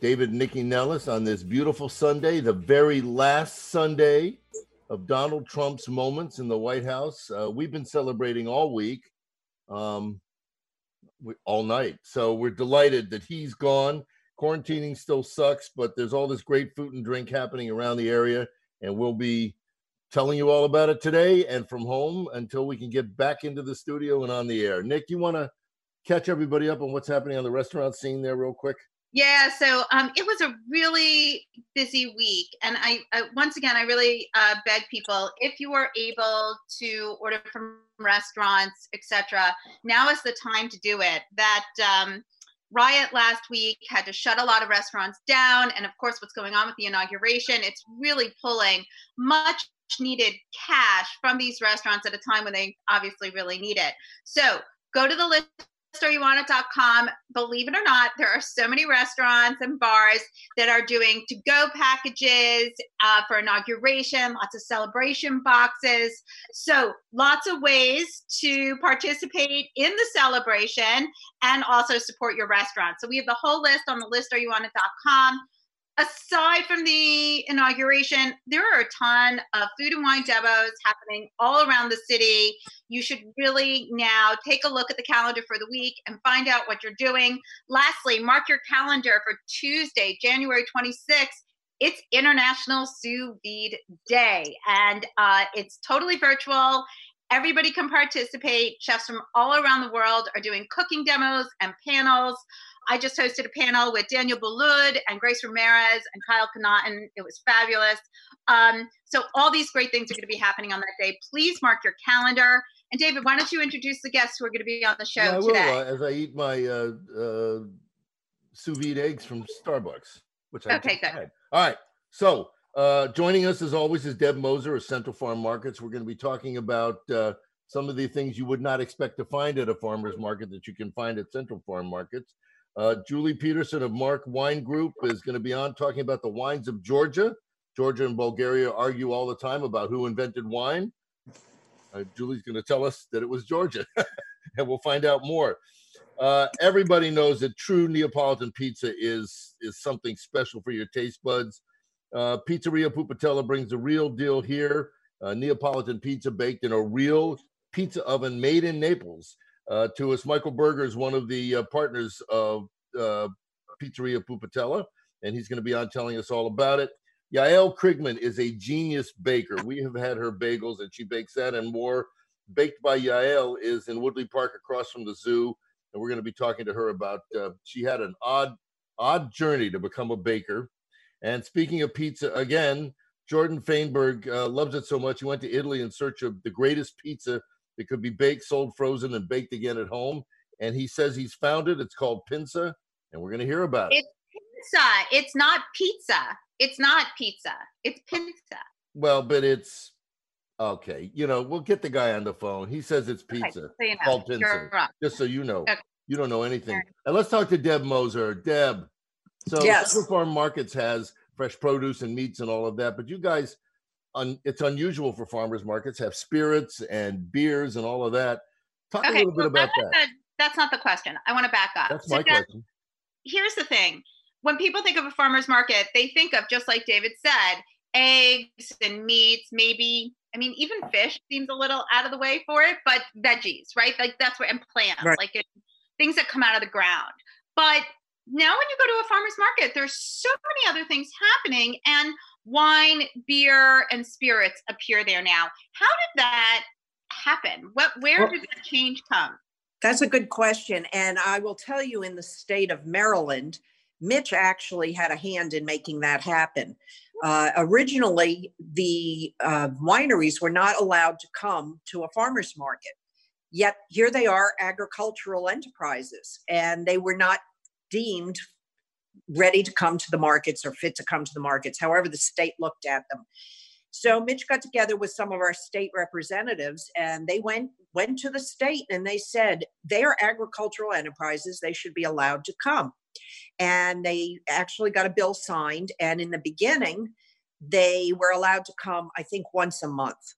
David Nycci Nellis on this beautiful Sunday, the very last Sunday of Donald Trump's moments in the White House. Uh, we've been celebrating all week, um, we, all night. So we're delighted that he's gone. Quarantining still sucks, but there's all this great food and drink happening around the area, and we'll be telling you all about it today and from home until we can get back into the studio and on the air. Nick, you want to catch everybody up on what's happening on the restaurant scene there, real quick? Yeah, so um, it was a really busy week, and I, I once again I really uh, beg people if you are able to order from restaurants, etc. Now is the time to do it. That um, riot last week had to shut a lot of restaurants down, and of course, what's going on with the inauguration, it's really pulling much needed cash from these restaurants at a time when they obviously really need it. So go to the list StoryWanted.com. Believe it or not, there are so many restaurants and bars that are doing to go packages uh, for inauguration, lots of celebration boxes. So, lots of ways to participate in the celebration and also support your restaurant. So, we have the whole list on the list.youwanted.com aside from the inauguration, there are a ton of food and wine demos happening all around the city. You should really now take a look at the calendar for the week and find out what you're doing. Lastly, mark your calendar for Tuesday, January 26th. It's International Sous Vide Day, and uh, it's totally virtual. Everybody can participate. Chefs from all around the world are doing cooking demos and panels. I just hosted a panel with Daniel Boulud and Grace Ramirez and Kyle Connaughton. It was fabulous. Um, so all these great things are going to be happening on that day. Please mark your calendar. And David, why don't you introduce the guests who are going to be on the show yeah, I today? Will, uh, as I eat my uh, uh, sous vide eggs from Starbucks, which I okay, good. Had. All right, so uh, joining us as always is Deb Moser of Central Farm Markets. We're going to be talking about uh, some of the things you would not expect to find at a farmer's market that you can find at Central Farm Markets. Uh, Julie Peterson of Mark Wine Group is going to be on talking about the wines of Georgia. Georgia and Bulgaria argue all the time about who invented wine. Uh, Julie's going to tell us that it was Georgia, and we'll find out more. Uh, everybody knows that true Neapolitan pizza is is something special for your taste buds. Uh, Pizzeria Pupatella brings the real deal here. Uh, Neapolitan pizza baked in a real pizza oven made in Naples uh, to us. Michael Berger is one of the uh, partners of uh, Pizzeria Pupatella, and he's going to be on telling us all about it. Yael Krigman is a genius baker. We have had her bagels, and she bakes that and more. Baked by Yael is in Woodley Park across from the zoo, and we're going to be talking to her about. Uh, she had an odd, odd journey to become a baker. And speaking of pizza, again, Jordan Feinberg uh, loves it so much. He went to Italy in search of the greatest pizza it could be baked, sold frozen, and baked again at home. And he says he's found it. It's called Pinza, and we're going to hear about it. It's pizza. It's not pizza. It's not pizza. It's Pinza. Well, but it's okay. You know, we'll get the guy on the phone. He says it's pizza okay, so you know, called Pinza. Just so you know, okay. you don't know anything. And let's talk to Deb Moser. Deb. So yes. Central Farm Markets has fresh produce and meats and all of that, but you guys un, it's unusual for farmers markets have spirits and beers and all of that. Talk okay, a little bit about that. The, that's not the question. I want to back up. That's so my question. Here's the thing: when people think of a farmers market, they think of just like David said, eggs and meats, maybe. I mean, even fish seems a little out of the way for it, but veggies, right? Like that's where and plants, right. like it, things that come out of the ground. But now when you go to a farmer's market, there's so many other things happening. And wine, beer, and spirits appear there now. How did that happen? What where well, did that change come? That's a good question. And I will tell you in the state of Maryland, Mitch actually had a hand in making that happen. Uh, originally, the uh, wineries were not allowed to come to a farmer's market. Yet here they are, agricultural enterprises, and they were not deemed ready to come to the markets or fit to come to the markets, however the state looked at them. So Mitch got together with some of our state representatives and they went went to the state and they said they are agricultural enterprises, they should be allowed to come. And they actually got a bill signed and in the beginning they were allowed to come I think once a month.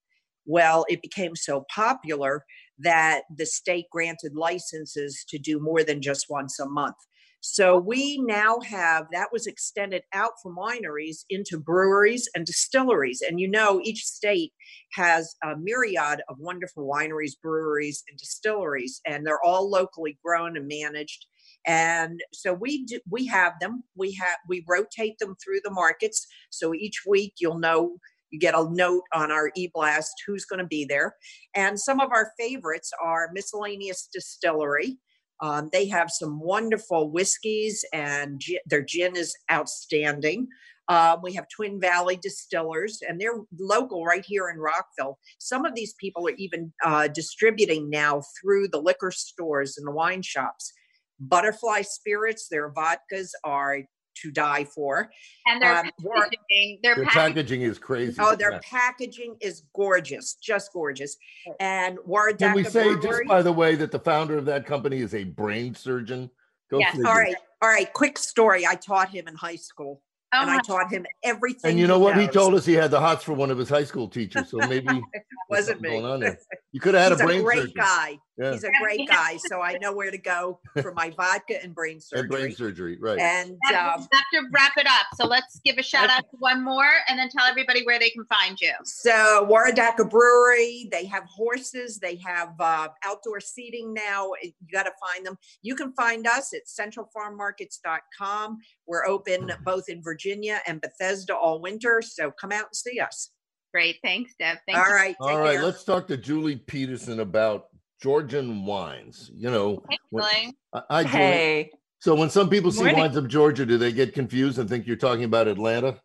Well, it became so popular that the state granted licenses to do more than just once a month. So we now have that was extended out from wineries into breweries and distilleries. And you know, each state has a myriad of wonderful wineries, breweries, and distilleries, and they're all locally grown and managed. And so we do, we have them. We have we rotate them through the markets. So each week you'll know you get a note on our e-blast who's going to be there. And some of our favorites are Miscellaneous Distillery. Um, they have some wonderful whiskeys, and their gin is outstanding. Um, we have Twin Valley Distillers, and they're local right here in Rockville. Some of these people are even uh, distributing now through the liquor stores and the wine shops. Butterfly Spirits, their vodkas are to die for. And their um, packaging, their, their packaging, packaging is crazy. Oh, their yeah. packaging is gorgeous, just gorgeous. And Warren Can we say, Brewery, just by the way, that the founder of that company is a brain surgeon? Go yes. All right, all right. Quick story. I taught him in high school. Oh and I taught him everything. And you know he what? Knows. He told us he had the hots for one of his high school teachers. So maybe wasn't me. Going on there. You could have had He's a brain a great surgeon. guy. Yeah. He's a great guy. So I know where to go for my vodka and brain surgery. And brain surgery, right? And um, have to wrap it up. So let's give a shout out to one more, and then tell everybody where they can find you. So Waredaca Brewery. They have horses. They have uh, outdoor seating now. You got to find them. You can find us at centralfarmmarkets.com. We're open both in Virginia and Bethesda all winter. So come out and see us. Great. Thanks, Deb. Thank all right. All right. Care. Let's talk to Julie Peterson about Georgian wines. You know, when, I, I hey. So when some people see wines of Georgia, do they get confused and think you're talking about Atlanta?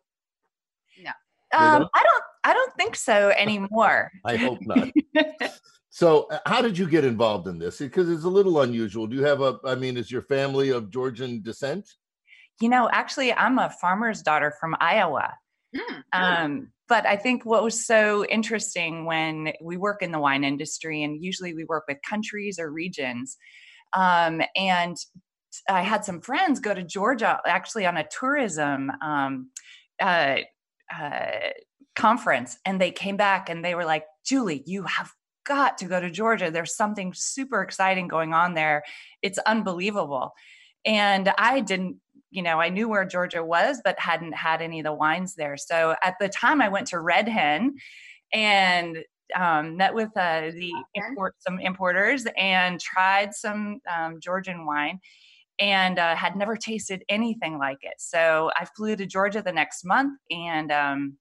No. Um, I don't. I don't think so anymore. I hope not. so, uh, how did you get involved in this? Because it's a little unusual. Do you have a? I mean, is your family of Georgian descent? You know, actually, I'm a farmer's daughter from Iowa. Mm, um, but I think what was so interesting when we work in the wine industry, and usually we work with countries or regions, um, and I had some friends go to Georgia actually on a tourism um, uh, uh, conference, and they came back and they were like, "Julie, you have got to go to Georgia. There's something super exciting going on there. It's unbelievable." And I didn't you know, I knew where Georgia was, but hadn't had any of the wines there. So at the time, I went to Red Hen and um, met with uh, the import, some importers and tried some um, Georgian wine and uh, had never tasted anything like it. So I flew to Georgia the next month and um,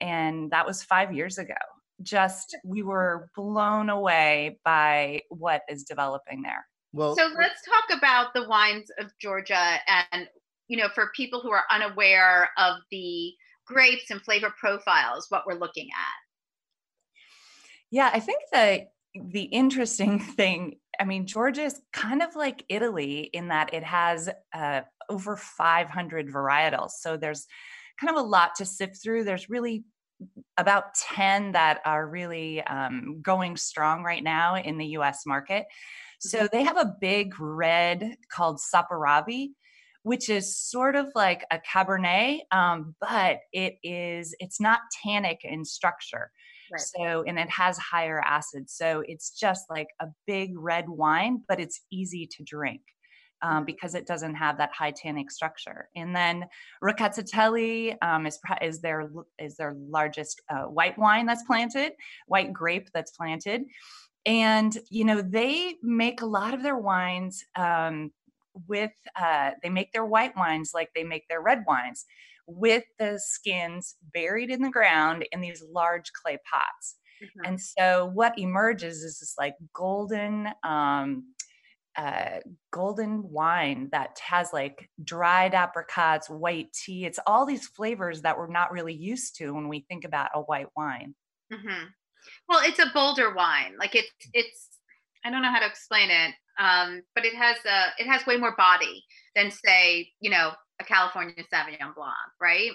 and that was five years ago. Just we were blown away by what is developing there. Well, so let's talk about the wines of Georgia and you know for people who are unaware of the grapes and flavor profiles what we're looking at. Yeah, I think that the interesting thing, I mean, Georgia is kind of like Italy in that it has uh, over 500 varietals. So there's kind of a lot to sift through. There's really about 10 that are really um, going strong right now in the US market. So mm-hmm. they have a big red called Saperavi, which is sort of like a Cabernet, um, but it is it's not tannic in structure. Right. So and it has higher acid. So it's just like a big red wine, but it's easy to drink. Um, mm-hmm. because it doesn't have that high tannic structure. And then Rkatsiteli um, is is their is their largest uh, white wine that's planted, white grape that's planted, and you know they make a lot of their wines um, with uh, they make their white wines like they make their red wines with the skins buried in the ground in these large clay pots mm-hmm. and so what emerges is this like golden um, uh, golden wine that has like dried apricots, white tea. It's all these flavors that we're not really used to when we think about a white wine. Mm-hmm. Well, it's a bolder wine. Like it's it's I don't know how to explain it, um, but it has a it has way more body than say you know a California Sauvignon Blanc, right?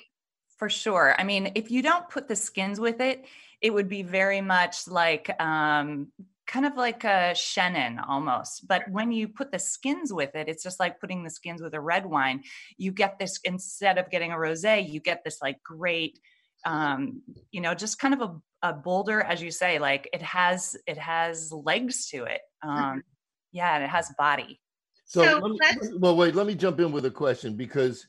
For sure. I mean, if you don't put the skins with it, it would be very much like um, kind of like a Chenin almost. But when you put the skins with it, it's just like putting the skins with a red wine. You get this instead of getting a rosé, you get this like great, um, you know, just kind of a, a bolder, as you say, like it has it has legs to it. Mm-hmm. Um, yeah, and it has body. So, so me, well, wait, let me jump in with a question because,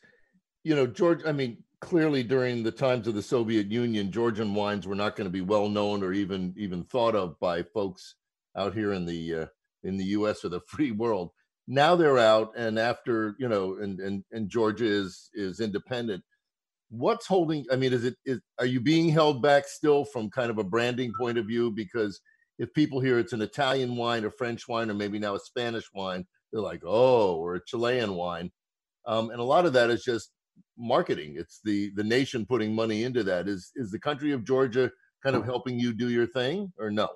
you know, George, I mean, clearly during the times of the Soviet Union, Georgian wines were not going to be well known or even even thought of by folks out here in the uh, in the U.S. or the free world. Now they're out, and after you know, and and and Georgia is is independent. What's holding? I mean, is it is are you being held back still from kind of a branding point of view? Because if people hear it's an Italian wine, a French wine, or maybe now a Spanish wine, they're like, oh, or a Chilean wine. Um, and a lot of that is just marketing. It's the the nation putting money into that. Is is the country of Georgia kind of helping you do your thing or no?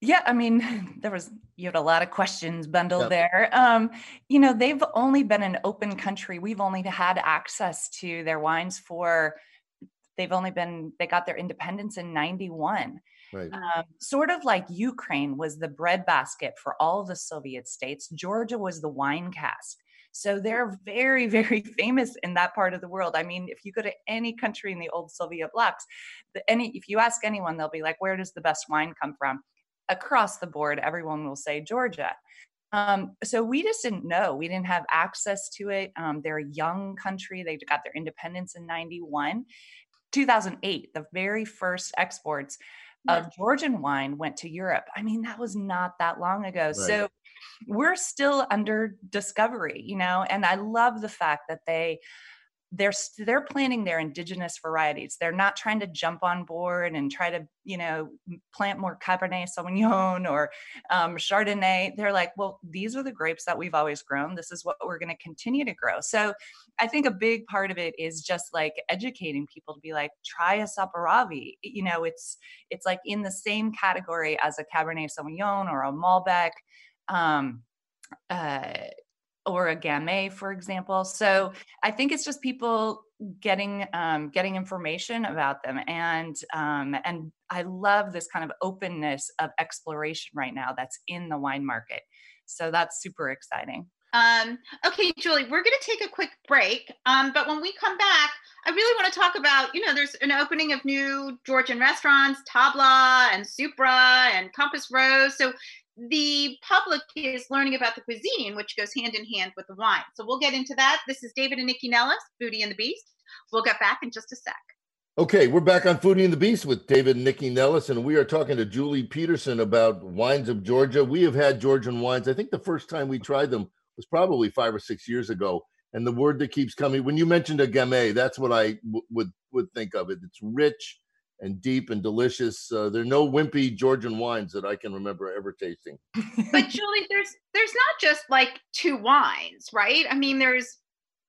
Yeah, I mean, there was you had a lot of questions bundled yep. there. Um, you know, they've only been an open country. We've only had access to their wines for they've only been they got their independence in 91. Right. Um, sort of like Ukraine was the breadbasket for all the Soviet states, Georgia was the wine cask. So they're very, very famous in that part of the world. I mean, if you go to any country in the old Soviet blocs, any if you ask anyone, they'll be like, "Where does the best wine come from?" Across the board, everyone will say Georgia. Um, so we just didn't know. We didn't have access to it. Um, they're a young country. They got their independence in 91. 2008, the very first exports of Georgian wine went to Europe. I mean, that was not that long ago. Right. So we're still under discovery, you know, and I love the fact that they they're they're planting their indigenous varieties. They're not trying to jump on board and try to you know plant more Cabernet Sauvignon or um, Chardonnay. They're like, well, these are the grapes that we've always grown. This is what we're going to continue to grow. So I think a big part of it is just like educating people to be like, try a Saperavi. You know, it's it's like in the same category as a Cabernet Sauvignon or a Malbec. Um, uh, or a gamay, for example. So I think it's just people getting um, getting information about them, and um, and I love this kind of openness of exploration right now that's in the wine market. So that's super exciting. Um, okay, Julie, we're going to take a quick break. Um, but when we come back, I really want to talk about, you know, there's an opening of new Georgian restaurants, Tabla and Supra and Compass Rose. So the public is learning about the cuisine, which goes hand in hand with the wine. So we'll get into that. This is David and Nycci Nellis, Foodie and the Beast. We'll get back in just a sec. Okay, we're back on Foodie and the Beast with David and Nycci Nellis, and we are talking to Julie Peterson about wines of Georgia. We have had Georgian wines. I think the first time we tried them was probably five or six years ago. And the word that keeps coming when you mentioned a gamay, that's what I w- would would think of it. It's rich, and deep and delicious. Uh, there are no wimpy Georgian wines that I can remember ever tasting. but Julie, there's there's not just like two wines, right? I mean, there's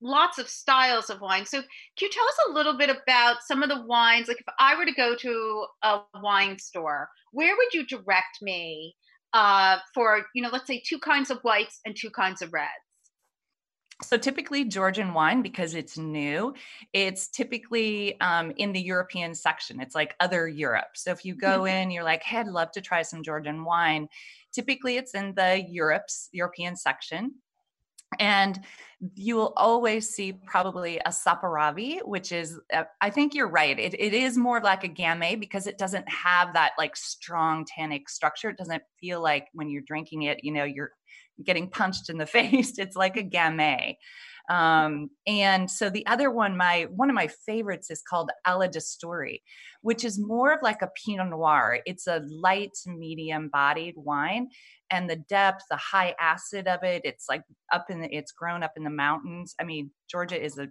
lots of styles of wine. So can you tell us a little bit about some of the wines? Like if I were to go to a wine store, where would you direct me uh, for, you know, let's say two kinds of whites and two kinds of reds? So typically Georgian wine, because it's new, it's typically um, in the European section. It's like other Europe. So if you go mm-hmm. in, you're like, hey, I'd love to try some Georgian wine. Typically it's in the Europe's European section. And you will always see probably a saperavi, which is, uh, I think you're right. It, it is more like a gamay because it doesn't have that like strong tannic structure. It doesn't feel like when you're drinking it, you know, you're getting punched in the face. It's like a gamay. Um, and so the other one, my one of my favorites is called Aladasturi, which is more of like a Pinot Noir. It's a light, medium bodied wine, and the depth, the high acid of it, it's like up in the, it's grown up in the mountains. I mean, Georgia is a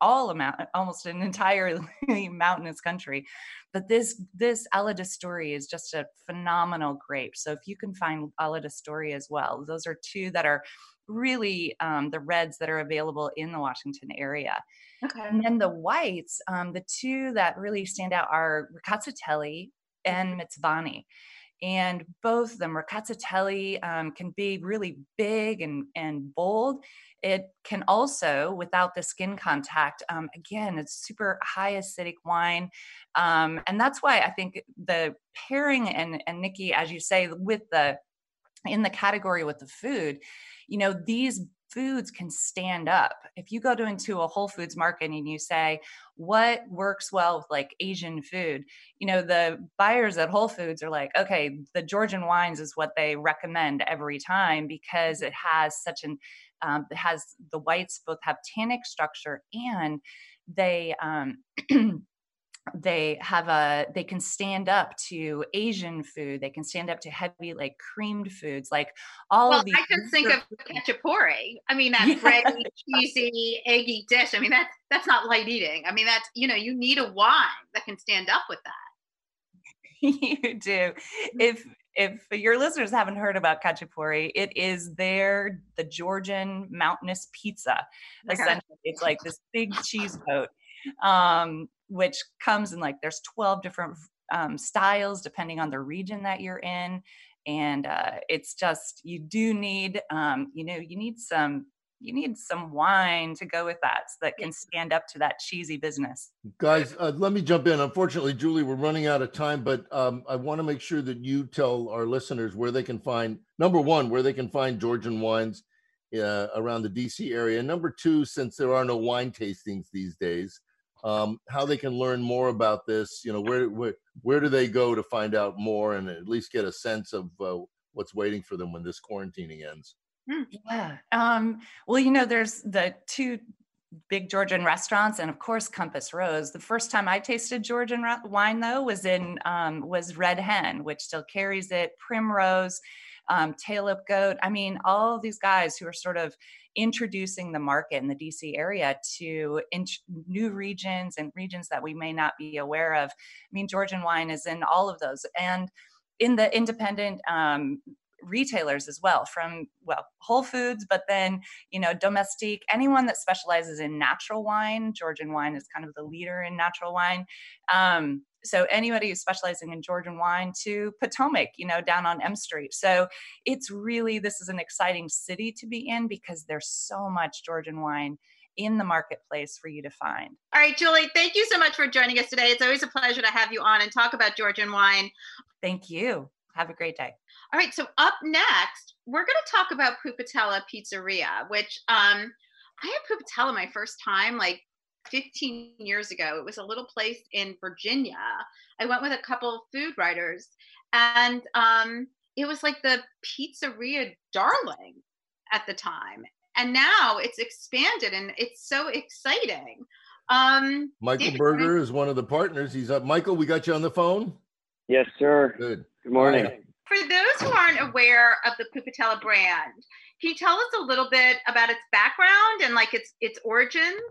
all amount almost an entirely mountainous country. But this this Aladasturi is just a phenomenal grape. So if you can find Aladasturi as well those are two that are really um, the reds that are available in the washington area. Okay. And then the whites um, the two that really stand out are Rkatsiteli and Mtsvane and both the Rkatsiteli um, can be really big and, and bold. It can also, without the skin contact, um, again, it's super high acidic wine. Um, and that's why I think the pairing and, and Nycci, as you say, with the in the category with the food, you know, these foods can stand up. If you go to into a Whole Foods market and you say, what works well with like Asian food, you know, the buyers at Whole Foods are like, okay, the Georgian wines is what they recommend every time because it has such an, um, it has the whites both have tannic structure and they, um, they have a they can stand up to asian food they can stand up to heavy like creamed foods like all well, of these i just think of khachapuri i mean that yeah. bready cheesy eggy dish. I mean that's that's not light eating. I mean that's you know you need a wine that can stand up with that. You do. If if your listeners haven't heard about khachapuri, it is their the Georgian mountainous pizza. Okay. Essentially, it's like this big cheese boat. Um, which comes in like there's 12 different um, styles depending on the region that you're in. And uh, it's just you do need um, you know you need some you need some wine to go with that so that can stand up to that cheesy business. Guys uh, let me jump in. Unfortunately julie we're running out of time but um, i want to make sure that you tell our listeners where they can find number one where they can find georgian wines uh, around the dc area. And number two since there are no wine tastings these days um, how they can learn more about this. You know, where where where do they go to find out more and at least get a sense of uh, what's waiting for them when this quarantining ends? Hmm, yeah. Um, well, you know, there's the two big Georgian restaurants, and of course Compass Rose. The first time I tasted Georgian wine, though, was in um, was Red Hen, which still carries it. Primrose, um, Tail Up Goat. I mean, all these guys who are sort of introducing the market in the DC area to new regions and regions that we may not be aware of. I mean, Georgian wine is in all of those. And in the independent um, retailers as well from well whole foods but then you know domestique anyone that specializes in natural wine georgian wine is kind of the leader in natural wine um, so anybody who's specializing in georgian wine to potomac you know down on m street so it's really this is an exciting city to be in because there's so much georgian wine in the marketplace for you to find. All right, Julie, thank you so much for joining us today. It's always a pleasure to have you on and talk about Georgian wine. Thank you. Have a great day. All right, so up next, we're going to talk about Pupatella Pizzeria, which um, I had Pupatella my first time like 15 years ago. It was a little place in Virginia. I went with a couple food writers, and um, it was like the pizzeria darling at the time. And now it's expanded and it's so exciting. Um, Michael David, Berger is one of the partners. He's up. Michael, we got you on the phone. Yes, sir. Good. Good morning. For those who aren't aware of the Pupatella brand, can you tell us a little bit about its background and like its its origins?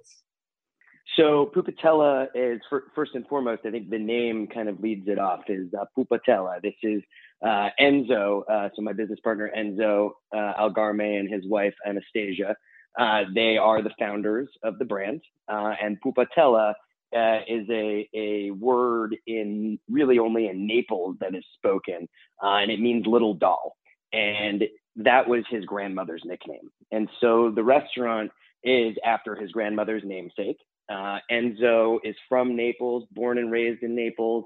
So Pupatella is for, first and foremost. I think the name kind of leads it off. Is uh, Pupatella. This is uh, Enzo. Uh, so my business partner Enzo uh, Algarme and his wife Anastasia. Uh, they are the founders of the brand, uh, and Pupatella uh, is a, a word in really only in Naples that is spoken, uh, and it means little doll. And that was his grandmother's nickname. And so the restaurant is after his grandmother's namesake. Uh, Enzo is from Naples, born and raised in Naples.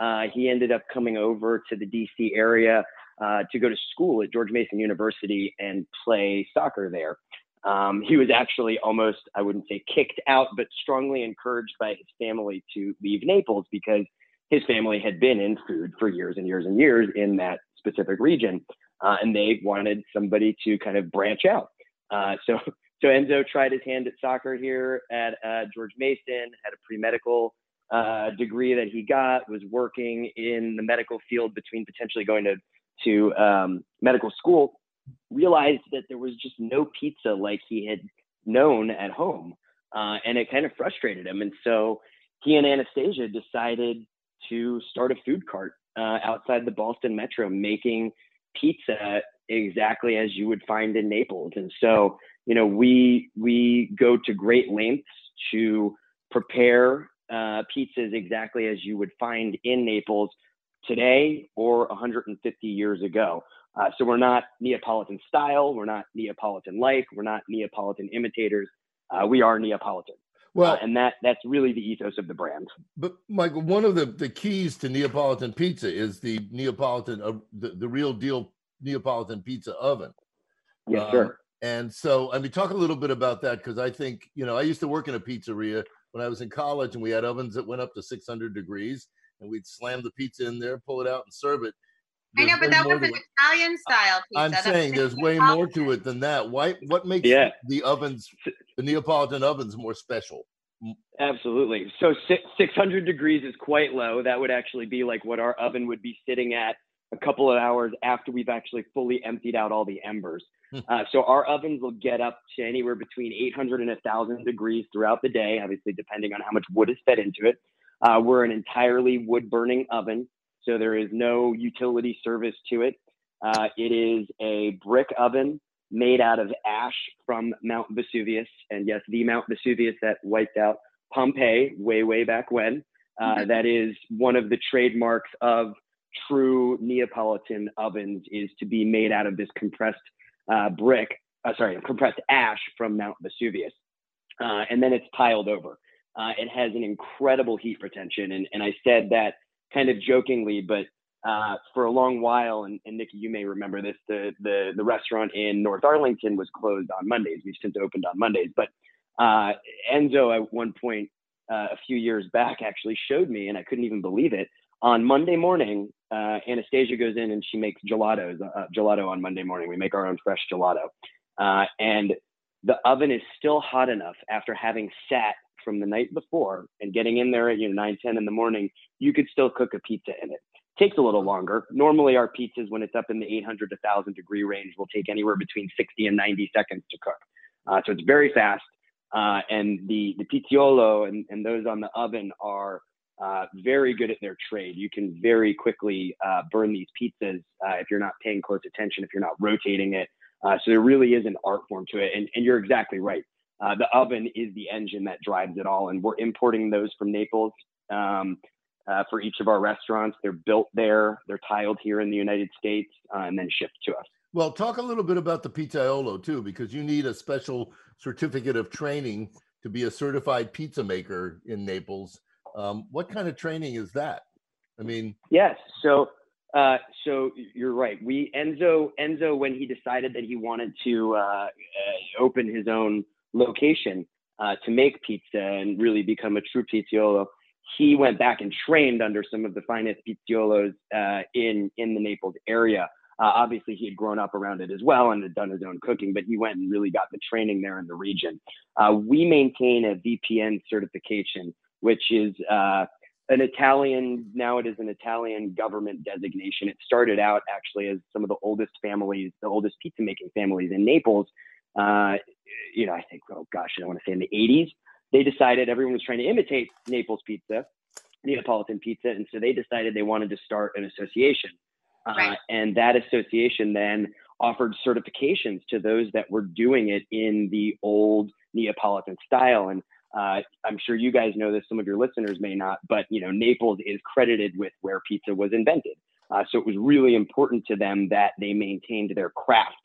Uh, he ended up coming over to the DC area uh, to go to school at George Mason University and play soccer there. Um, he was actually almost, I wouldn't say kicked out, but strongly encouraged by his family to leave Naples because his family had been in food for years and years and years in that specific region. Uh, and they wanted somebody to kind of branch out. Uh, so, so Enzo tried his hand at soccer here at uh, George Mason, had a pre medical uh, degree that he got, was working in the medical field between potentially going to, to um, medical school realized that there was just no pizza like he had known at home. Uh, and it kind of frustrated him. And so he and Anastasia decided to start a food cart uh, outside the Ballston Metro, making pizza exactly as you would find in Naples. And so, you know, we we go to great lengths to prepare uh, pizzas exactly as you would find in Naples today or 150 years ago. Uh, so we're not Neapolitan style, we're not Neapolitan like, we're not Neapolitan imitators. Uh, we are Neapolitan. Well, uh, and that that's really the ethos of the brand. But Michael, one of the, the keys to Neapolitan pizza is the Neapolitan, uh, the, the real deal Neapolitan pizza oven. Yes, um, sir. And so, I mean, talk a little bit about that because I think you know I used to work in a pizzeria when I was in college, and we had ovens that went up to 600 degrees, and we'd slam the pizza in there, pull it out, and serve it. There's I know, but that was an Italian style pizza. I'm That's saying there's way more to it than that. Why? What makes yeah. the ovens, the Neapolitan ovens, more special? Absolutely. So 600 degrees is quite low. That would actually be like what our oven would be sitting at a couple of hours after we've actually fully emptied out all the embers. Hmm. Uh, so our ovens will get up to anywhere between 800 and 1,000 degrees throughout the day, obviously depending on how much wood is fed into it. Uh, we're an entirely wood burning oven, so there is no utility service to it. Uh, it is a brick oven made out of ash from Mount Vesuvius. And yes, the Mount Vesuvius that wiped out Pompeii way, way back when. Uh, mm-hmm. that is one of the trademarks of true Neapolitan ovens is to be made out of this compressed uh, brick, uh, sorry, compressed ash from Mount Vesuvius. Uh, and then it's tiled over. Uh, it has an incredible heat retention. And, and I said that kind of jokingly, but uh, for a long while, and, and, Nycci, you may remember this, the, the, the restaurant in North Arlington was closed on Mondays. We've since opened on Mondays. But uh, Enzo, at one point uh, a few years back, actually showed me, and I couldn't even believe it. On Monday morning, uh, Anastasia goes in and she makes gelatos, uh, gelato on Monday morning. We make our own fresh gelato. and the oven is still hot enough after having sat from the night before and getting in there at you know 9 10 in the morning you could still cook a pizza in it takes a little longer. Normally, our pizzas, when it's up in the 800 to 1000 degree range, will take anywhere between 60 and 90 seconds to cook. Uh, so it's very fast. Uh, and the, the pizzaiolo and, and those on the oven are uh, very good at their trade. You can very quickly uh, burn these pizzas uh, if you're not paying close attention, if you're not rotating it. Uh, so there really is an art form to it. And, and you're exactly right. The oven is the engine that drives it all. And we're importing those from Naples. Um, uh, for each of our restaurants. They're built there, they're tiled here in the United States, uh, and then shipped to us. Well, talk a little bit about the pizzaiolo too, because you need a special certificate of training to be a certified pizza maker in Naples. Um, what kind of training is that? I mean, yes. So, uh, so you're right. We Enzo Enzo when he decided that he wanted to uh, uh, open his own location uh, to make pizza and really become a true pizzaiolo he went back and trained under some of the finest pizzaiolos uh, in in the Naples area. Uh, obviously, he had grown up around it as well and had done his own cooking, but he went and really got the training there in the region. Uh, we maintain a VPN certification, which is uh, an Italian, now it is an Italian government designation. It started out actually as some of the oldest families, the oldest pizza making families in Naples. Uh, you know, I think, oh gosh, I don't want to say in the 80s they decided everyone was trying to imitate Naples pizza, Neapolitan pizza, and so they decided they wanted to start an association. Uh, right. Uh, and that association then offered certifications to those that were doing it in the old Neapolitan style. And uh, I'm sure you guys know this. Some of your listeners may not, but you know Naples is credited with where pizza was invented. Uh, so it was really important to them that they maintained their craft.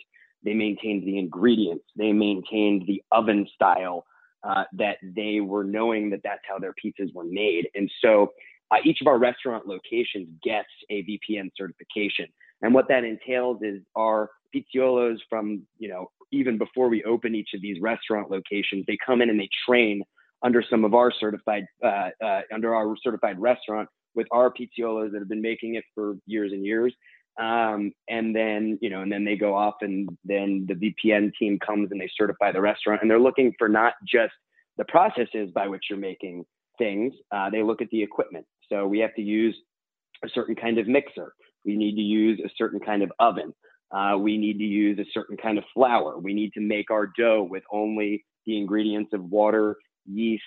They maintained the ingredients. They maintained the oven style uh, that they were knowing that that's how their pizzas were made. And so uh, each of our restaurant locations gets a VPN certification. And what that entails is our pizzaiolos from, you know, even before we open each of these restaurant locations, they come in and they train under some of our certified, uh, uh under our certified restaurant with our pizzaiolos that have been making it for years and years. Um, and then, you know, and then they go off and then the VPN team comes and they certify the restaurant and they're looking for not just the processes by which you're making things, uh, they look at the equipment. So we have to use a certain kind of mixer. We need to use a certain kind of oven. Uh, we need to use a certain kind of flour. We need to make our dough with only the ingredients of water, yeast,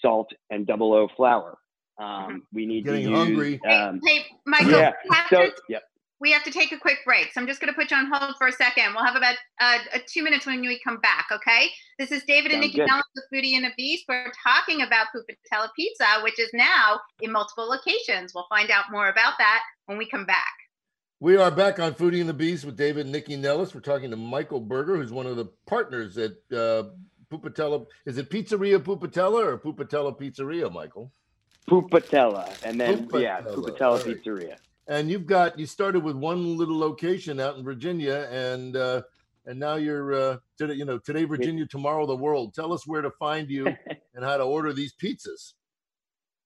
salt, and double O flour. Um, we need Getting to use. Hungry. Um, hey, hey, Michael, yeah. So, to, yep we have to take a quick break. So I'm just going to put you on hold for a second. We'll have about uh, two minutes when we come back. Okay. This is David and Nycci good. Nellis with Foodie and the Beast. We're talking about Pupatella Pizza, which is now in multiple locations. We'll find out more about that when we come back. We are back on Foodie and the Beast with David and Nikki Nellis. We're talking to Michael Berger, who's one of the partners at uh, Pupatella. Is it Pizzeria Pupatella or Pupatella Pizzeria, Michael? Pupatella, and then yeah, Pupatella, Pupatella all right. Pizzeria. And you've got you started with one little location out in Virginia, and uh, and now you're uh, today, you know today Virginia, tomorrow the world. Tell us where to find you and how to order these pizzas.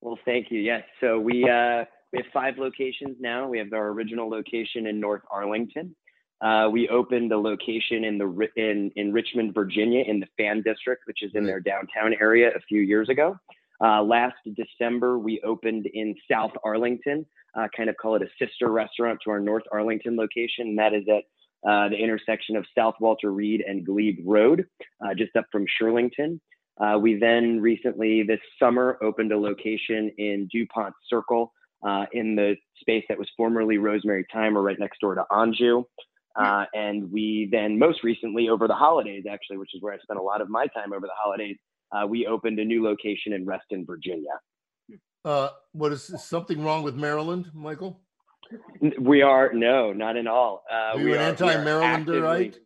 Well, thank you. Yes. So we uh, we have five locations now. We have our original location in North Arlington. Uh, we opened a location in the in in Richmond, Virginia, in the Fan District, which is in their downtown area, a few years ago. Uh, last December, we opened in South Arlington, uh, kind of call it a sister restaurant to our North Arlington location, and that is at uh, the intersection of South Walter Reed and Glebe Road, uh, just up from Shirlington. Uh, we then recently, this summer, opened a location in DuPont Circle uh, in the space that was formerly Rosemary Timer, right next door to Anju. Uh, and we then, most recently, over the holidays, actually, which is where I spent a lot of my time over the holidays, uh, we opened a new location in Reston, Virginia. Uh, what is is something wrong with Maryland, Michael? We are no, not at all. Uh, Are you an are- anti-Marylander, actively-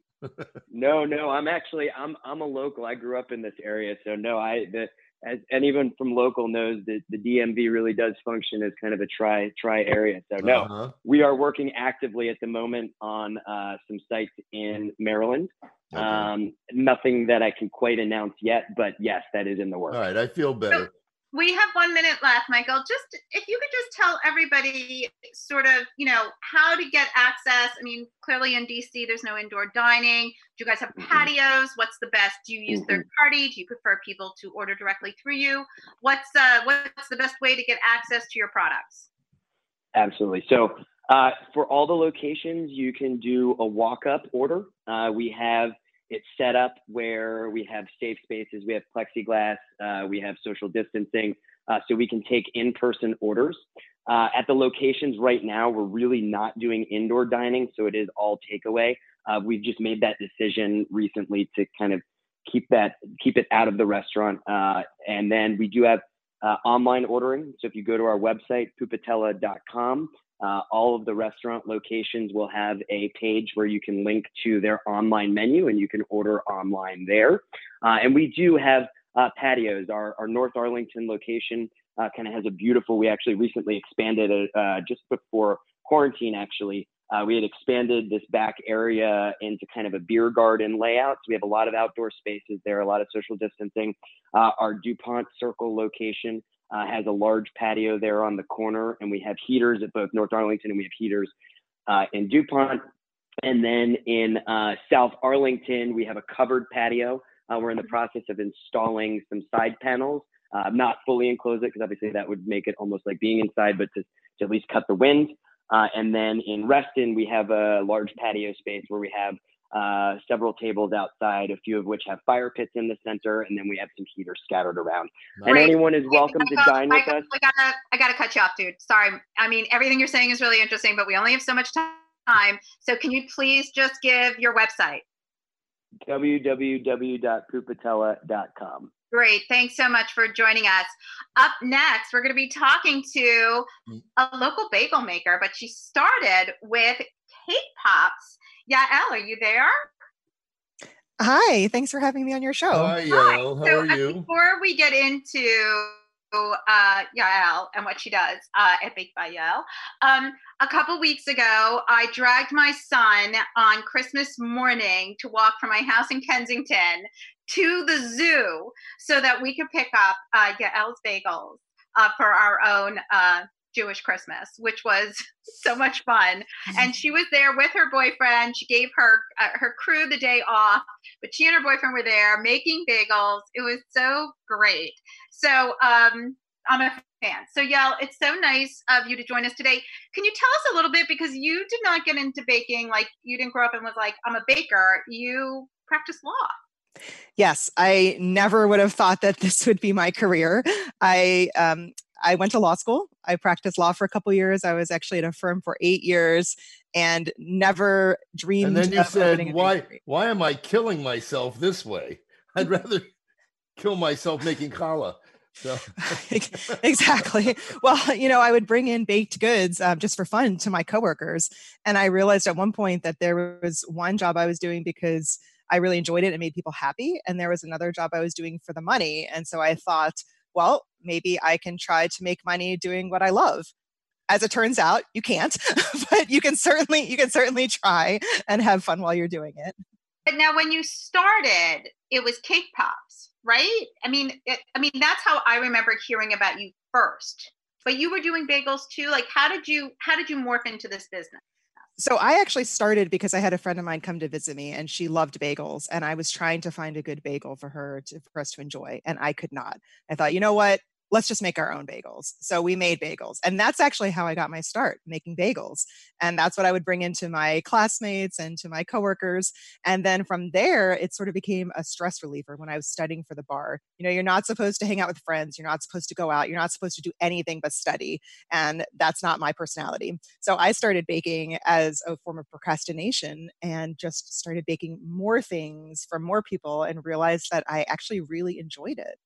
no, no, I'm actually I'm I'm a local. I grew up in this area, so no, I the as anyone from local knows that the DMV really does function as kind of a tri tri area. So no, Uh-huh. we are working actively at the moment on uh, some sites in Maryland. Okay. Um, nothing that I can quite announce yet, but yes, that is in the works. All right, I feel better. We have one minute left, Michael. Just if you could just tell everybody sort of, you know, how to get access. I mean, clearly in DC, there's no indoor dining. Do you guys have Mhm. patios? What's the best? Do you use third party? Do you prefer people to order directly through you? What's uh what's the best way to get access to your products? Absolutely. So uh, for all the locations, you can do a walk-up order. Uh, we have it set up where we have safe spaces, we have plexiglass, uh, we have social distancing, uh, so we can take in-person orders. Uh, at the locations right now, we're really not doing indoor dining, so it is all takeaway. Uh, we've just made that decision recently to kind of keep that keep it out of the restaurant, uh, and then we do have uh, online ordering. So if you go to our website, pupatella.com, uh, all of the restaurant locations will have a page where you can link to their online menu and you can order online there. Uh, and we do have uh, patios. Our, our North Arlington location uh, kind of has a beautiful, we actually recently expanded it uh, just before quarantine, actually. Uh, we had expanded this back area into kind of a beer garden layout. So we have a lot of outdoor spaces there, a lot of social distancing. Our DuPont Circle location uh, has a large patio there on the corner, and we have heaters at both North Arlington and we have heaters uh, in DuPont. And then in uh, South Arlington, we have a covered patio. Uh, we're in the process of installing some side panels, uh, not fully enclose it because obviously that would make it almost like being inside, but to, to at least cut the wind. Uh, and then in Reston, we have a large patio space where we have uh, several tables outside, a few of which have fire pits in the center, and then we have some heaters scattered around. And anyone is welcome to dine with us. I gotta, I gotta cut you off, dude. Sorry. I mean, everything you're saying is really interesting, but we only have so much time. So can you please just give your website? www.pupatella.com. Great. Thanks so much for joining us. Up next, we're going to be talking to a local bagel maker, but she started with cake pops. Yael, are you there? Hi, thanks for having me on your show. Hi, Yael. How so are uh, you? before we get into uh, Yael and what she does uh, at Baked by Yael, um, a couple weeks ago, I dragged my son on Christmas morning to walk from my house in Kensington to the zoo so that we could pick up uh, Yael's bagels uh, for our own uh, Jewish Christmas, which was so much fun. And she was there with her boyfriend. She gave her uh, her crew the day off, but she and her boyfriend were there making bagels. It was so great. So um, I'm a fan. So Yael, it's so nice of you to join us today. Can you tell us a little bit because you did not get into baking like you didn't grow up and was like I'm a baker. You practice law. Yes, I never would have thought that this would be my career. I um, I went to law school. I practiced law for a couple years. I was actually at a firm for eight years and never dreamed. And then you said, "Why? Why am I killing myself this way? I'd rather kill myself making challah." So. exactly. Well, you know, I would bring in baked goods um, just for fun to my coworkers, and I realized at one point that there was one job I was doing because I really enjoyed it and made people happy, and there was another job I was doing for the money. And so I thought, well, maybe I can try to make money doing what I love. As it turns out, you can't, but you can certainly you can certainly try and have fun while you're doing it. But now, when you started, it was cake pops, right? I mean, it, I mean that's how I remember hearing about you first. But you were doing bagels too. Like, how did you how did you morph into this business? So I actually started because I had a friend of mine come to visit me and she loved bagels and I was trying to find a good bagel for her to, for us to enjoy and I could not. I thought, you know what? Let's just make our own bagels. So we made bagels. And that's actually how I got my start making bagels. And that's what I would bring into my classmates and to my coworkers. And then from there, it sort of became a stress reliever when I was studying for the bar. You know, you're not supposed to hang out with friends, you're not supposed to go out, you're not supposed to do anything but study. And that's not my personality. So I started baking as a form of procrastination and just started baking more things for more people and realized that I actually really enjoyed it.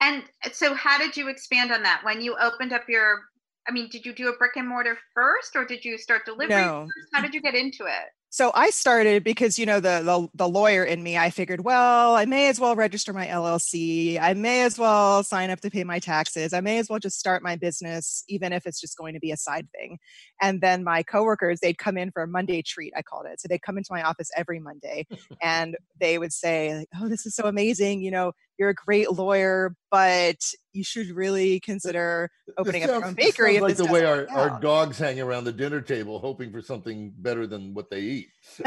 And so, how did you expand on that when you opened up your? I mean, did you do a brick and mortar first, or did you start delivery? No. First? How did you get into it? So I started because you know the, the the lawyer in me. I figured, well, I may as well register my LLC. I may as well sign up to pay my taxes. I may as well just start my business, even if it's just going to be a side thing. And then my coworkers, they'd come in for a Monday treat. I called it. So they'd come into my office every Monday, and they would say, "Oh, this is so amazing! You know, you're a great lawyer, but you should really consider opening sounds, up your own bakery. like the way our, our dogs hang around the dinner table hoping for something better than what they eat.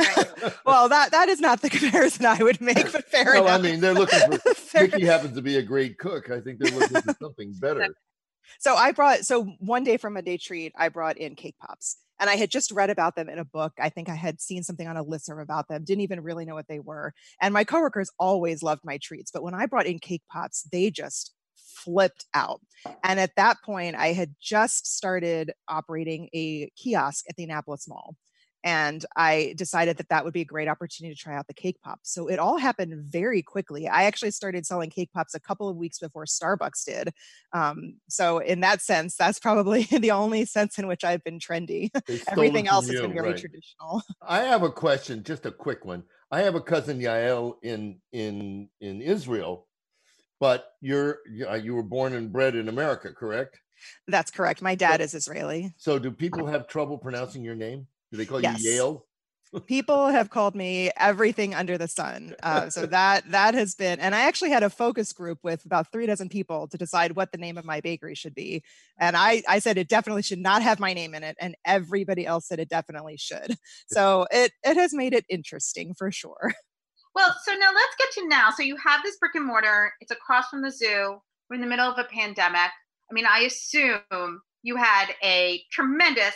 well, that that is not the comparison I would make, but fair no, enough. I mean, they're looking for Mickey happens to be a great cook. I think they're looking for something better. So I brought so one day from a day treat, I brought in cake pops. And I had just read about them in a book. I think I had seen something on a listserv about them, didn't even really know what they were. And my coworkers always loved my treats. But when I brought in cake pops, they just flipped out. And at that point, I had just started operating a kiosk at the Annapolis Mall and I decided that that would be a great opportunity to try out the cake pops. So it all happened very quickly. I actually started selling cake pops a couple of weeks before Starbucks did. Um, so in that sense, that's probably the only sense in which I've been trendy. Everything else has been very right. traditional. I have a question, just a quick one. I have a cousin Yael in in in Israel, but you're you were born and bred in America, correct? That's correct. My dad is Israeli. So do people have trouble pronouncing your name? Do they call yes. you Yale? people have called me everything under the sun. Uh, so that that has been and i actually had a focus group with about three dozen people to decide what the name of my bakery should be. And i i said it definitely should not have my name in it and everybody else said it definitely should. So it it has made it interesting for sure. Well so now let's get to now. So you have this brick and mortar it's across from the zoo we're in the middle of a pandemic. I mean i assume you had a tremendous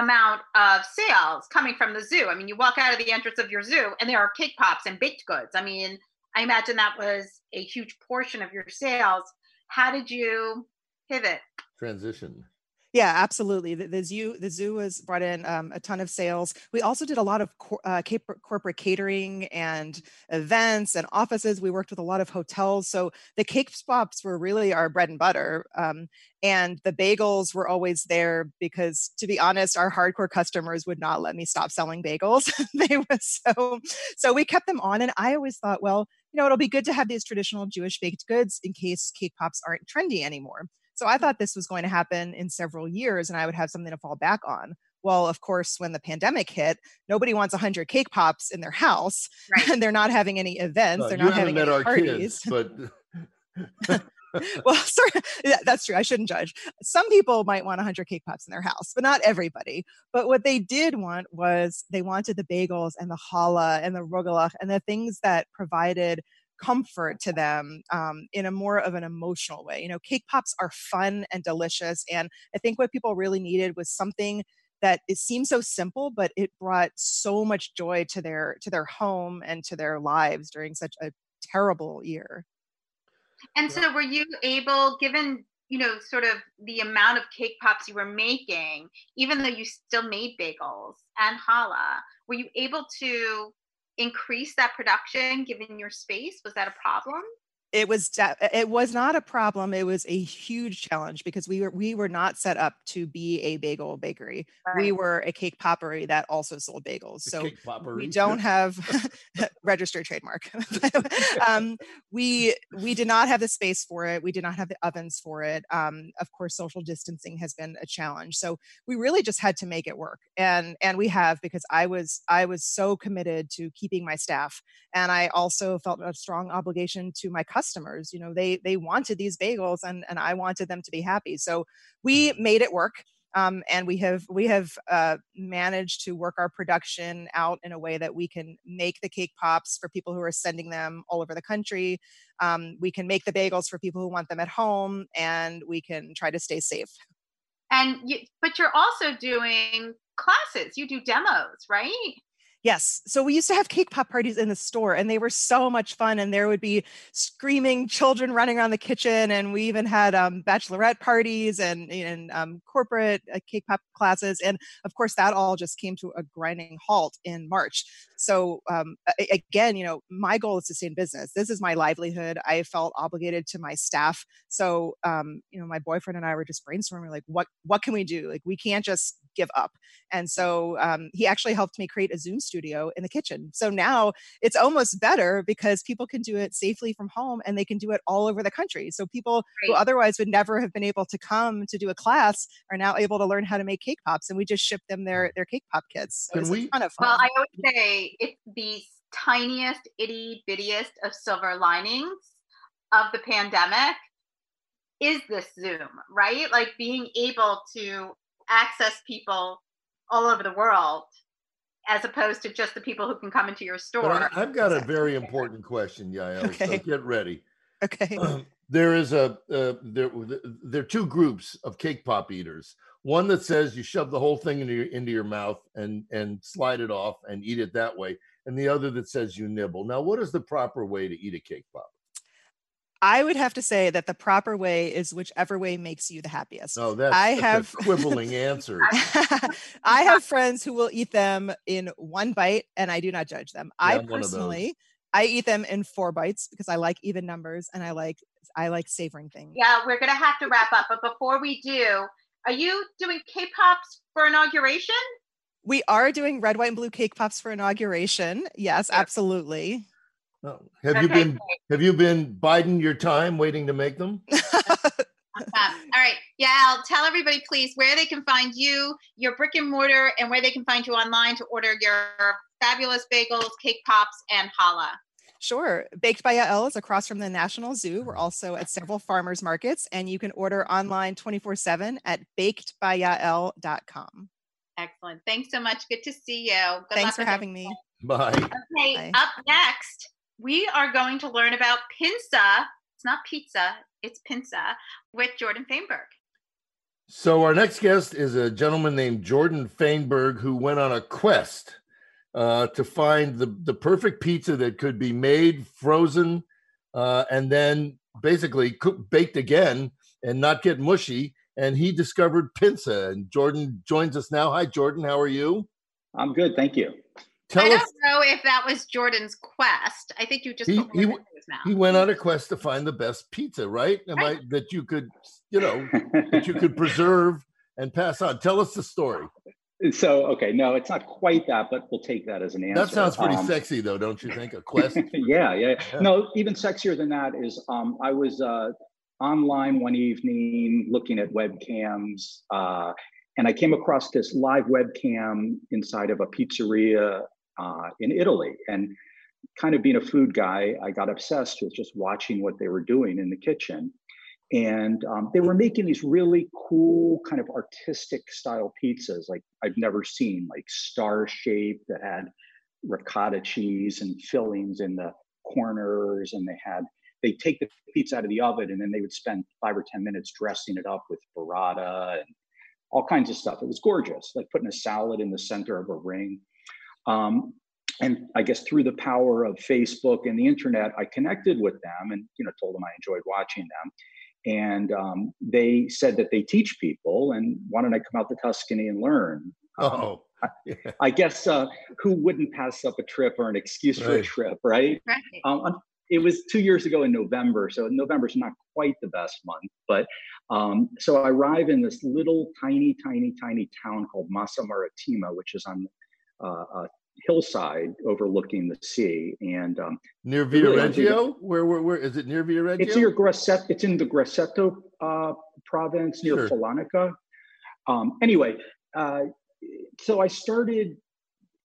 amount of sales coming from the zoo. I mean, you walk out of the entrance of your zoo and there are cake pops and baked goods. I mean, I imagine that was a huge portion of your sales. How did you pivot? Transition. Yeah, absolutely. The, the zoo the zoo has brought in um, a ton of sales. We also did a lot of cor- uh, corporate catering and events and offices. We worked with a lot of hotels. So the cake pops were really our bread and butter. Um, and the bagels were always there because, to be honest, our hardcore customers would not let me stop selling bagels. they were so so we kept them on. And I always thought, well, you know, it'll be good to have these traditional Jewish baked goods in case cake pops aren't trendy anymore. So I thought this was going to happen in several years and I would have something to fall back on. Well, of course, when the pandemic hit, nobody wants 100 cake pops in their house right. and they're not having any events. they're not having any parties. Kids, but well, sorry, yeah, that's true. I shouldn't judge. Some people might want 100 cake pops in their house, but not everybody. But what they did want was they wanted the bagels and the challah and the rugelach and the things that provided comfort to them um, in a more of an emotional way. You know, cake pops are fun and delicious. And I think what people really needed was something that it seemed so simple, but it brought so much joy to their to their home and to their lives during such a terrible year. And so were you able, given you know, sort of the amount of cake pops you were making, even though you still made bagels and challah, were you able to increase that production given your space? Was that a problem? It was it was not a problem it was a huge challenge because we were we were not set up to be a bagel bakery. Right. we were a cake poppery that also sold bagels the so we don't have registered trademark. Um, we we did not have the space for it we did not have the ovens for it. Um, of course social distancing has been a challenge so we really just had to make it work and and we have because i was i was so committed to keeping my staff and i also felt a strong obligation to my customers customers you know they they wanted these bagels and and i wanted them to be happy. So we mm-hmm. made it work um, and we have we have uh, managed to work our production out in a way that we can make the cake pops for people who are sending them all over the country. Um, we can make the bagels for people who want them at home and we can try to stay safe. And you, but you're also doing classes. You do demos right Yes. So we used to have cake pop parties in the store and they were so much fun. And there would be screaming children running around the kitchen. And we even had um, bachelorette parties and, and um, corporate uh, cake pop classes. And of course, that all just came to a grinding halt in March. So um, again, you know, my goal is to stay in business. This is my livelihood. I felt obligated to my staff. So, um, you know, my boyfriend and I were just brainstorming like, what, what can we do? Like, we can't just give up. And so um, he actually helped me create a Zoom studio in the kitchen. So now it's almost better because people can do it safely from home and they can do it all over the country. So people right. who otherwise would never have been able to come to do a class are now able to learn how to make cake pops and we just ship them their their cake pop kits. So can we, Well, I always say it's the tiniest itty bittiest of silver linings of the pandemic is this Zoom, right? Like being able to access people all over the world as opposed to just the people who can come into your store. I, have got a very important question, Yael. Okay. So get ready. Okay. Um, there is a uh, there there are two groups of cake pop eaters. One that says you shove the whole thing into your into your mouth and and slide it off and eat it that way, and the other that says you nibble. Now, what is the proper way to eat a cake pop? I would have to say that the proper way is whichever way makes you the happiest. Oh, that's, I have quibbling answer. I have friends who will eat them in one bite, and I do not judge them. Yeah, I personally, I eat them in four bites because I like even numbers and I like I like savoring things. Yeah, we're gonna have to wrap up, but before we do, are you doing K-pops for inauguration? We are doing red, white, and blue cake pops for inauguration. Yes, absolutely. Oh. Have okay, you been great. have you been biding your time waiting to make them? All right. Yeah, I'll tell everybody please where they can find you, your brick and mortar, and where they can find you online to order your fabulous bagels, cake pops, and challah. Sure. Baked by Yael is across from the National Zoo. We're also at several farmers markets, and you can order online 24 7 at bakedbyyael.com. Excellent. Thanks so much. Good to see you. Good Thanks for having me. Bye. Okay, Bye. up next, we are going to learn about pinsa. It's not pizza, it's pinsa with Jordan Feinberg. So, our next guest is a gentleman named Jordan Feinberg who went on a quest uh, to find the, the perfect pizza that could be made, frozen, uh, and then basically cooked, baked again and not get mushy. And he discovered Pinsa. And Jordan joins us now. Hi, Jordan. How are you? I'm good. Thank you. Tell I don't know if that was Jordan's quest. I think you just he, he, he, went on a quest to find the best pizza, right? Am right. I that you could, you know, that you could preserve and pass on. Tell us the story. So okay, no, it's not quite that, but we'll take that as an answer. That sounds pretty um, sexy, though, don't you think? A quest. yeah, yeah, yeah, No, even sexier than that is um, I was uh, online one evening looking at webcams, uh, and I came across this live webcam inside of a pizzeria uh, in Italy, and kind of being a food guy, I got obsessed with just watching what they were doing in the kitchen. And um, they were making these really cool kind of artistic style pizzas like i've never seen like star shape that had ricotta cheese and fillings in the corners. And they had they take the pizza out of the oven and then they would spend five or ten minutes dressing it up with burrata and all kinds of stuff. It was gorgeous like putting a salad in the center of a ring um, and I guess through the power of Facebook and the internet, I connected with them and you know told them I enjoyed watching them and um, they said that they teach people, and why don't I come out to Tuscany and learn? Um, Oh, I, I guess uh, who wouldn't pass up a trip or an excuse for a trip, right? Right. Um, it was two years ago in November, so November's not quite the best month. But um, so I arrive in this little tiny, tiny, tiny town called Massa Marittima, which is on uh, a hillside overlooking the sea. And um, near really don't Viareggio? Where, where, where is it near Via Viareggio? it's near Grasset. It's in the Grosseto uh, province near Sure. Um, anyway, uh, so I started,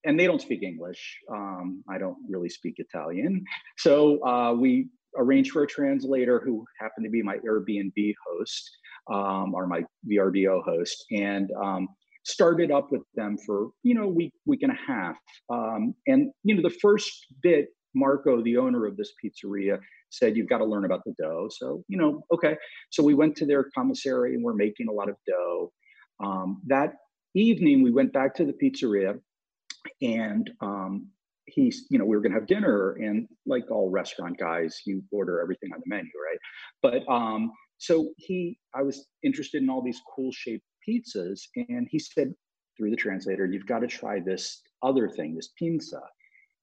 and they don't speak English. Um, I don't really speak Italian. So uh, we arranged for a translator who happened to be my Airbnb host um, or my VRBO host, and um, started up with them for you know week, week and a half. Um, and you know the first bit, Marco, the owner of this pizzeria, said you've got to learn about the dough. So you know, okay. So we went to their commissary and we're making a lot of dough. Um, that evening, we went back to the pizzeria, and um, he's, you know, we were gonna have dinner, and like all restaurant guys, you order everything on the menu, right? But um, so he, I was interested in all these cool shaped pizzas, and he said through the translator, "You've got to try this other thing, this pinsa."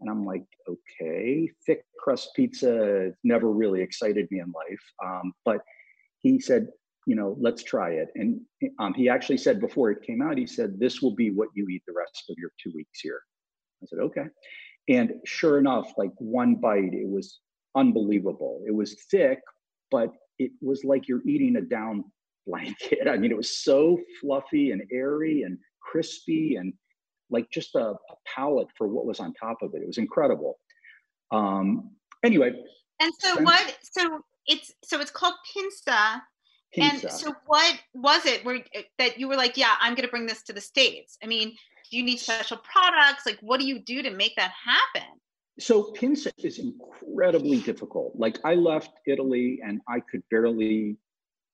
And I'm like, okay, thick crust pizza never really excited me in life. Um, but he said, you know, let's try it. And um, he actually said before it came out, he said, this will be what you eat the rest of your two weeks here. I said, okay. And sure enough, like one bite, it was unbelievable. It was thick, but it was like you're eating a down blanket. I mean, it was so fluffy and airy and crispy and like just a, a palate for what was on top of it. It was incredible. Um, anyway, And so what? So it's so it's called Pinsa. pizza. And so what was it where that you were like, yeah, I'm going to bring this to the states? I mean, do you need special products? Like, what do you do to make that happen? So pinsa is incredibly difficult. Like I left Italy and I could barely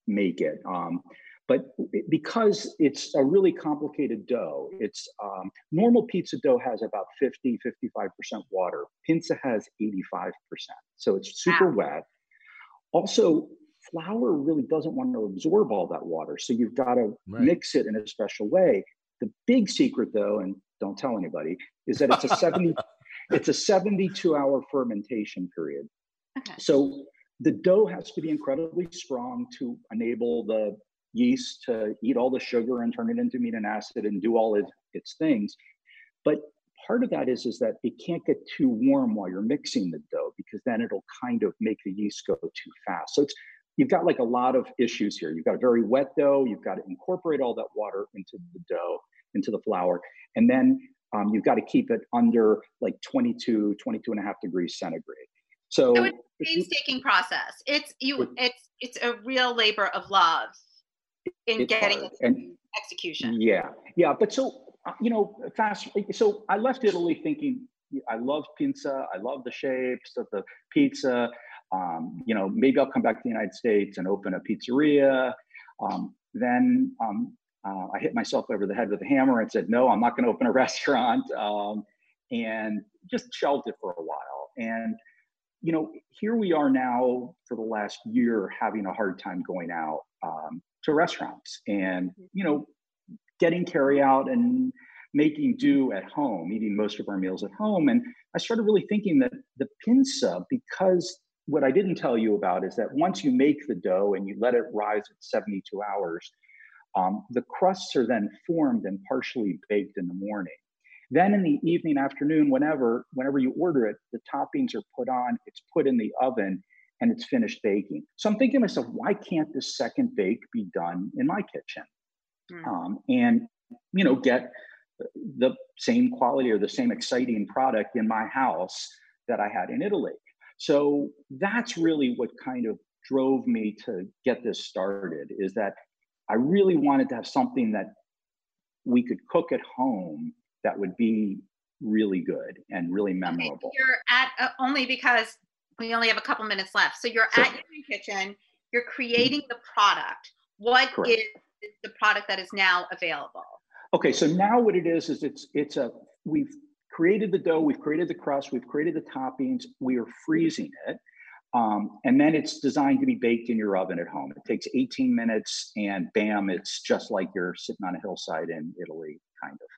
make it. Um, but because it's a really complicated dough, it's um, normal pizza dough has about 50, 55% water. Pinsa has 85%. So it's super wet. Also, flour really doesn't want to absorb all that water. So you've got to Right. mix it in a special way. The big secret though, and don't tell anybody, is that it's a 70, it's a 72 hour fermentation period. Okay. So the dough has to be incredibly strong to enable the yeast to eat all the sugar and turn it into amino acid and do all its, its things. But part of that is, is that it can't get too warm while you're mixing the dough because then it'll kind of make the yeast go too fast. So it's you've got like a lot of issues here. You've got a very wet dough. You've got to incorporate all that water into the dough, into the flour. And then um, you've got to keep it under like 22, 22 and a half degrees centigrade. So, So it's if you- Painstaking process. It's you. It- It's it's a real labor of love in getting hard. it And- execution. Yeah, yeah. But so uh, you know, fast. So I left Italy thinking I love pizza. I love the shapes of the pizza. Um, you know, maybe I'll come back to the United States and open a pizzeria. Um, then um, uh, I hit myself over the head with a hammer and said, no, I'm not going to open a restaurant. Um, and just shelved it for a while. And you know, here we are now for the last year having a hard time going out um, to restaurants and, you know, getting carry out and making do at home, eating most of our meals at home. And I started really thinking that the pinsa, because what I didn't tell you about is that once you make the dough and you let it rise at 72 hours, um, the crusts are then formed and partially baked in the morning. Then in the evening, afternoon, whenever, whenever you order it, the toppings are put on, it's put in the oven, and it's finished baking. So I'm thinking to myself, why can't this second bake be done in my kitchen? Mm. Um, and you know, get the same quality or the same exciting product in my house that I had in Italy. So that's really what kind of drove me to get this started is that I really wanted to have something that we could cook at home that would be really good and really Okay, memorable. You're at uh, only because we only have a couple minutes left. So you're Sure. at kitchen. You're creating the product. What Correct. is the product that is now available? Okay, so now what it is is it's it's a we've created the dough, we've created the crust, we've created the toppings, we are freezing it. Um, and then it's designed to be baked in your oven at home. It takes 18 minutes, and bam, it's just like you're sitting on a hillside in Italy, kind of.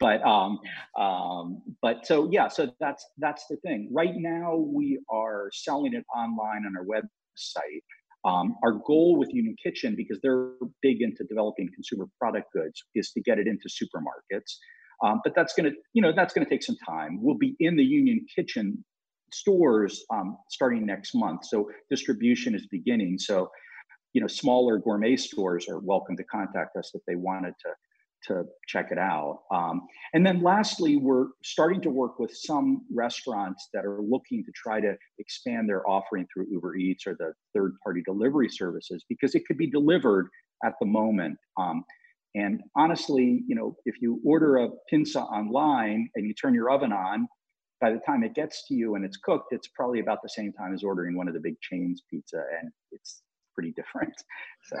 But um, um, but so yeah, so that's that's the thing. Right now, we are selling it online on our website. Um, our goal with Union Kitchen, because they're big into developing consumer product goods, is to get it into supermarkets. Um, but that's going to, you know, that's going to take some time. We'll be in the Union Kitchen stores um, starting next month. So distribution is beginning. So, you know, smaller gourmet stores are welcome to contact us if they wanted to to check it out. Um, and then lastly, we're starting to work with some restaurants that are looking to try to expand their offering through Uber Eats or the third party delivery services because it could be delivered at the moment. Um, and honestly, you know, if you order a pinsa online and you turn your oven on, by the time it gets to you and it's cooked, it's probably about the same time as ordering one of the big chains pizza, and it's pretty different. So,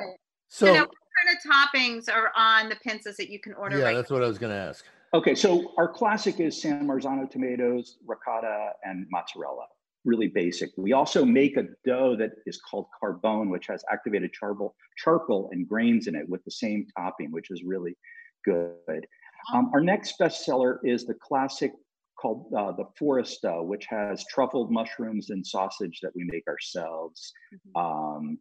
so you know, what kind of toppings are on the pizzas that you can order? yeah, right that's what I was going to ask. okay, so our classic is San Marzano tomatoes, ricotta, and mozzarella. Really basic. We also make a dough that is called carbone, which has activated charcoal, charcoal and grains in it with the same topping, which is really good. Um, our next bestseller is the classic called uh, the Foresta, which has truffled mushrooms and sausage that we make ourselves. Um,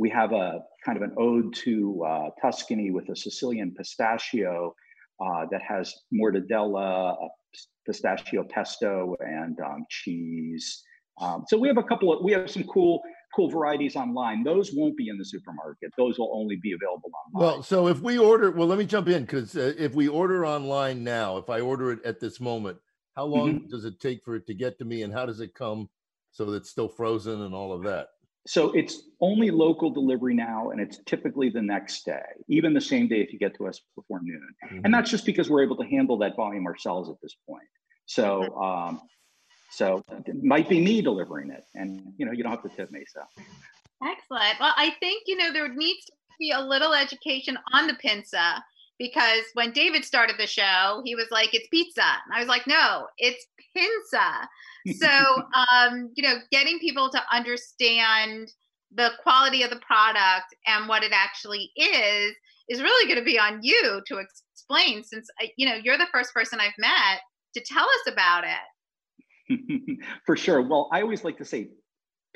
we have a kind of an ode to uh, Tuscany with a Sicilian pistachio uh, that has mortadella, pistachio pesto, and um, cheese. Um, so we have a couple of we have some cool cool varieties online. Those won't be in the supermarket. Those will only be available online. Well, so if we order, well, let me jump in because uh, if we order online now, if I order it at this moment, how long does it take for it to get to me, and how does it come so that it's still frozen and all of that? So it's only local delivery now, and it's typically the next day, even the same day if you get to us before noon. Mhm. And that's just because we're able to handle that volume ourselves at this point. So, um, so it might be me delivering it, and you know, you don't have to tip me. So, Excellent. Well, I think, you know, there needs to be a little education on the pinsa because when David started the show, he was like, it's pizza. And I was like, no, it's pinsa. So, um, you know, getting people to understand the quality of the product and what it actually is is really going to be on you to explain since, uh, you know, you're the first person I've met to tell us about it. for sure. Well, I always like to say,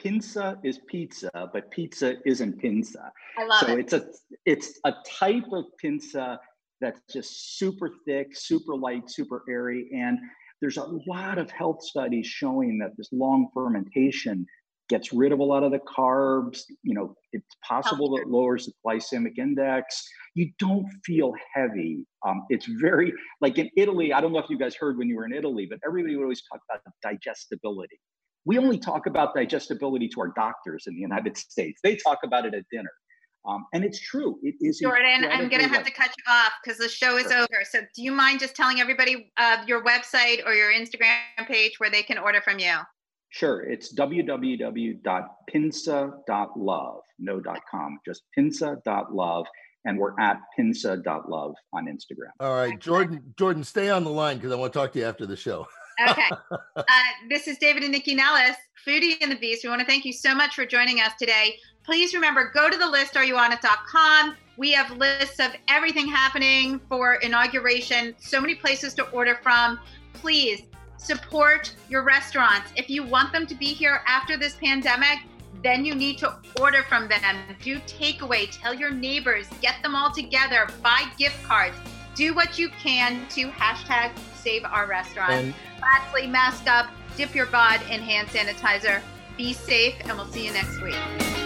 pinsa is pizza, but pizza isn't pinsa. I love so it. it's a it's a type of pinsa that's just super thick, super light, super airy, and there's a lot of health studies showing that this long fermentation gets rid of a lot of the carbs. You know, it's possible that it lowers the glycemic index. You don't feel heavy. Um, it's very like in Italy. I don't know if you guys heard when you were in Italy, but everybody would always talk about digestibility. We only talk about digestibility to our doctors in the United States. They talk about it at dinner. Um, and it's true. It is. Jordan, I'm going to have to cut you off because the show is Sure. over. So, do you mind just telling everybody uh, your website or your Instagram page where they can order from you? Sure. It's www.pinsa.love, no dot .com, just pinsa.love. And we're at pinsa.love on Instagram. All right, Jordan. Jordan, stay on the line because I want to talk to you after the show. Okay. uh, this is David and Nycci Nellis, Foodie and the Beast. We want to thank you so much for joining us today. Please remember, go to the list, areyouonit.com. We have lists of everything happening for inauguration, so many places to order from. Please support your restaurants. If you want them to be here after this pandemic, then you need to order from them. Do takeaway, tell your neighbors, get them all together, buy gift cards, do what you can to hashtag save our restaurant. And Lastly, mask up, dip your bod in hand sanitizer. Be safe, and we'll see you next week.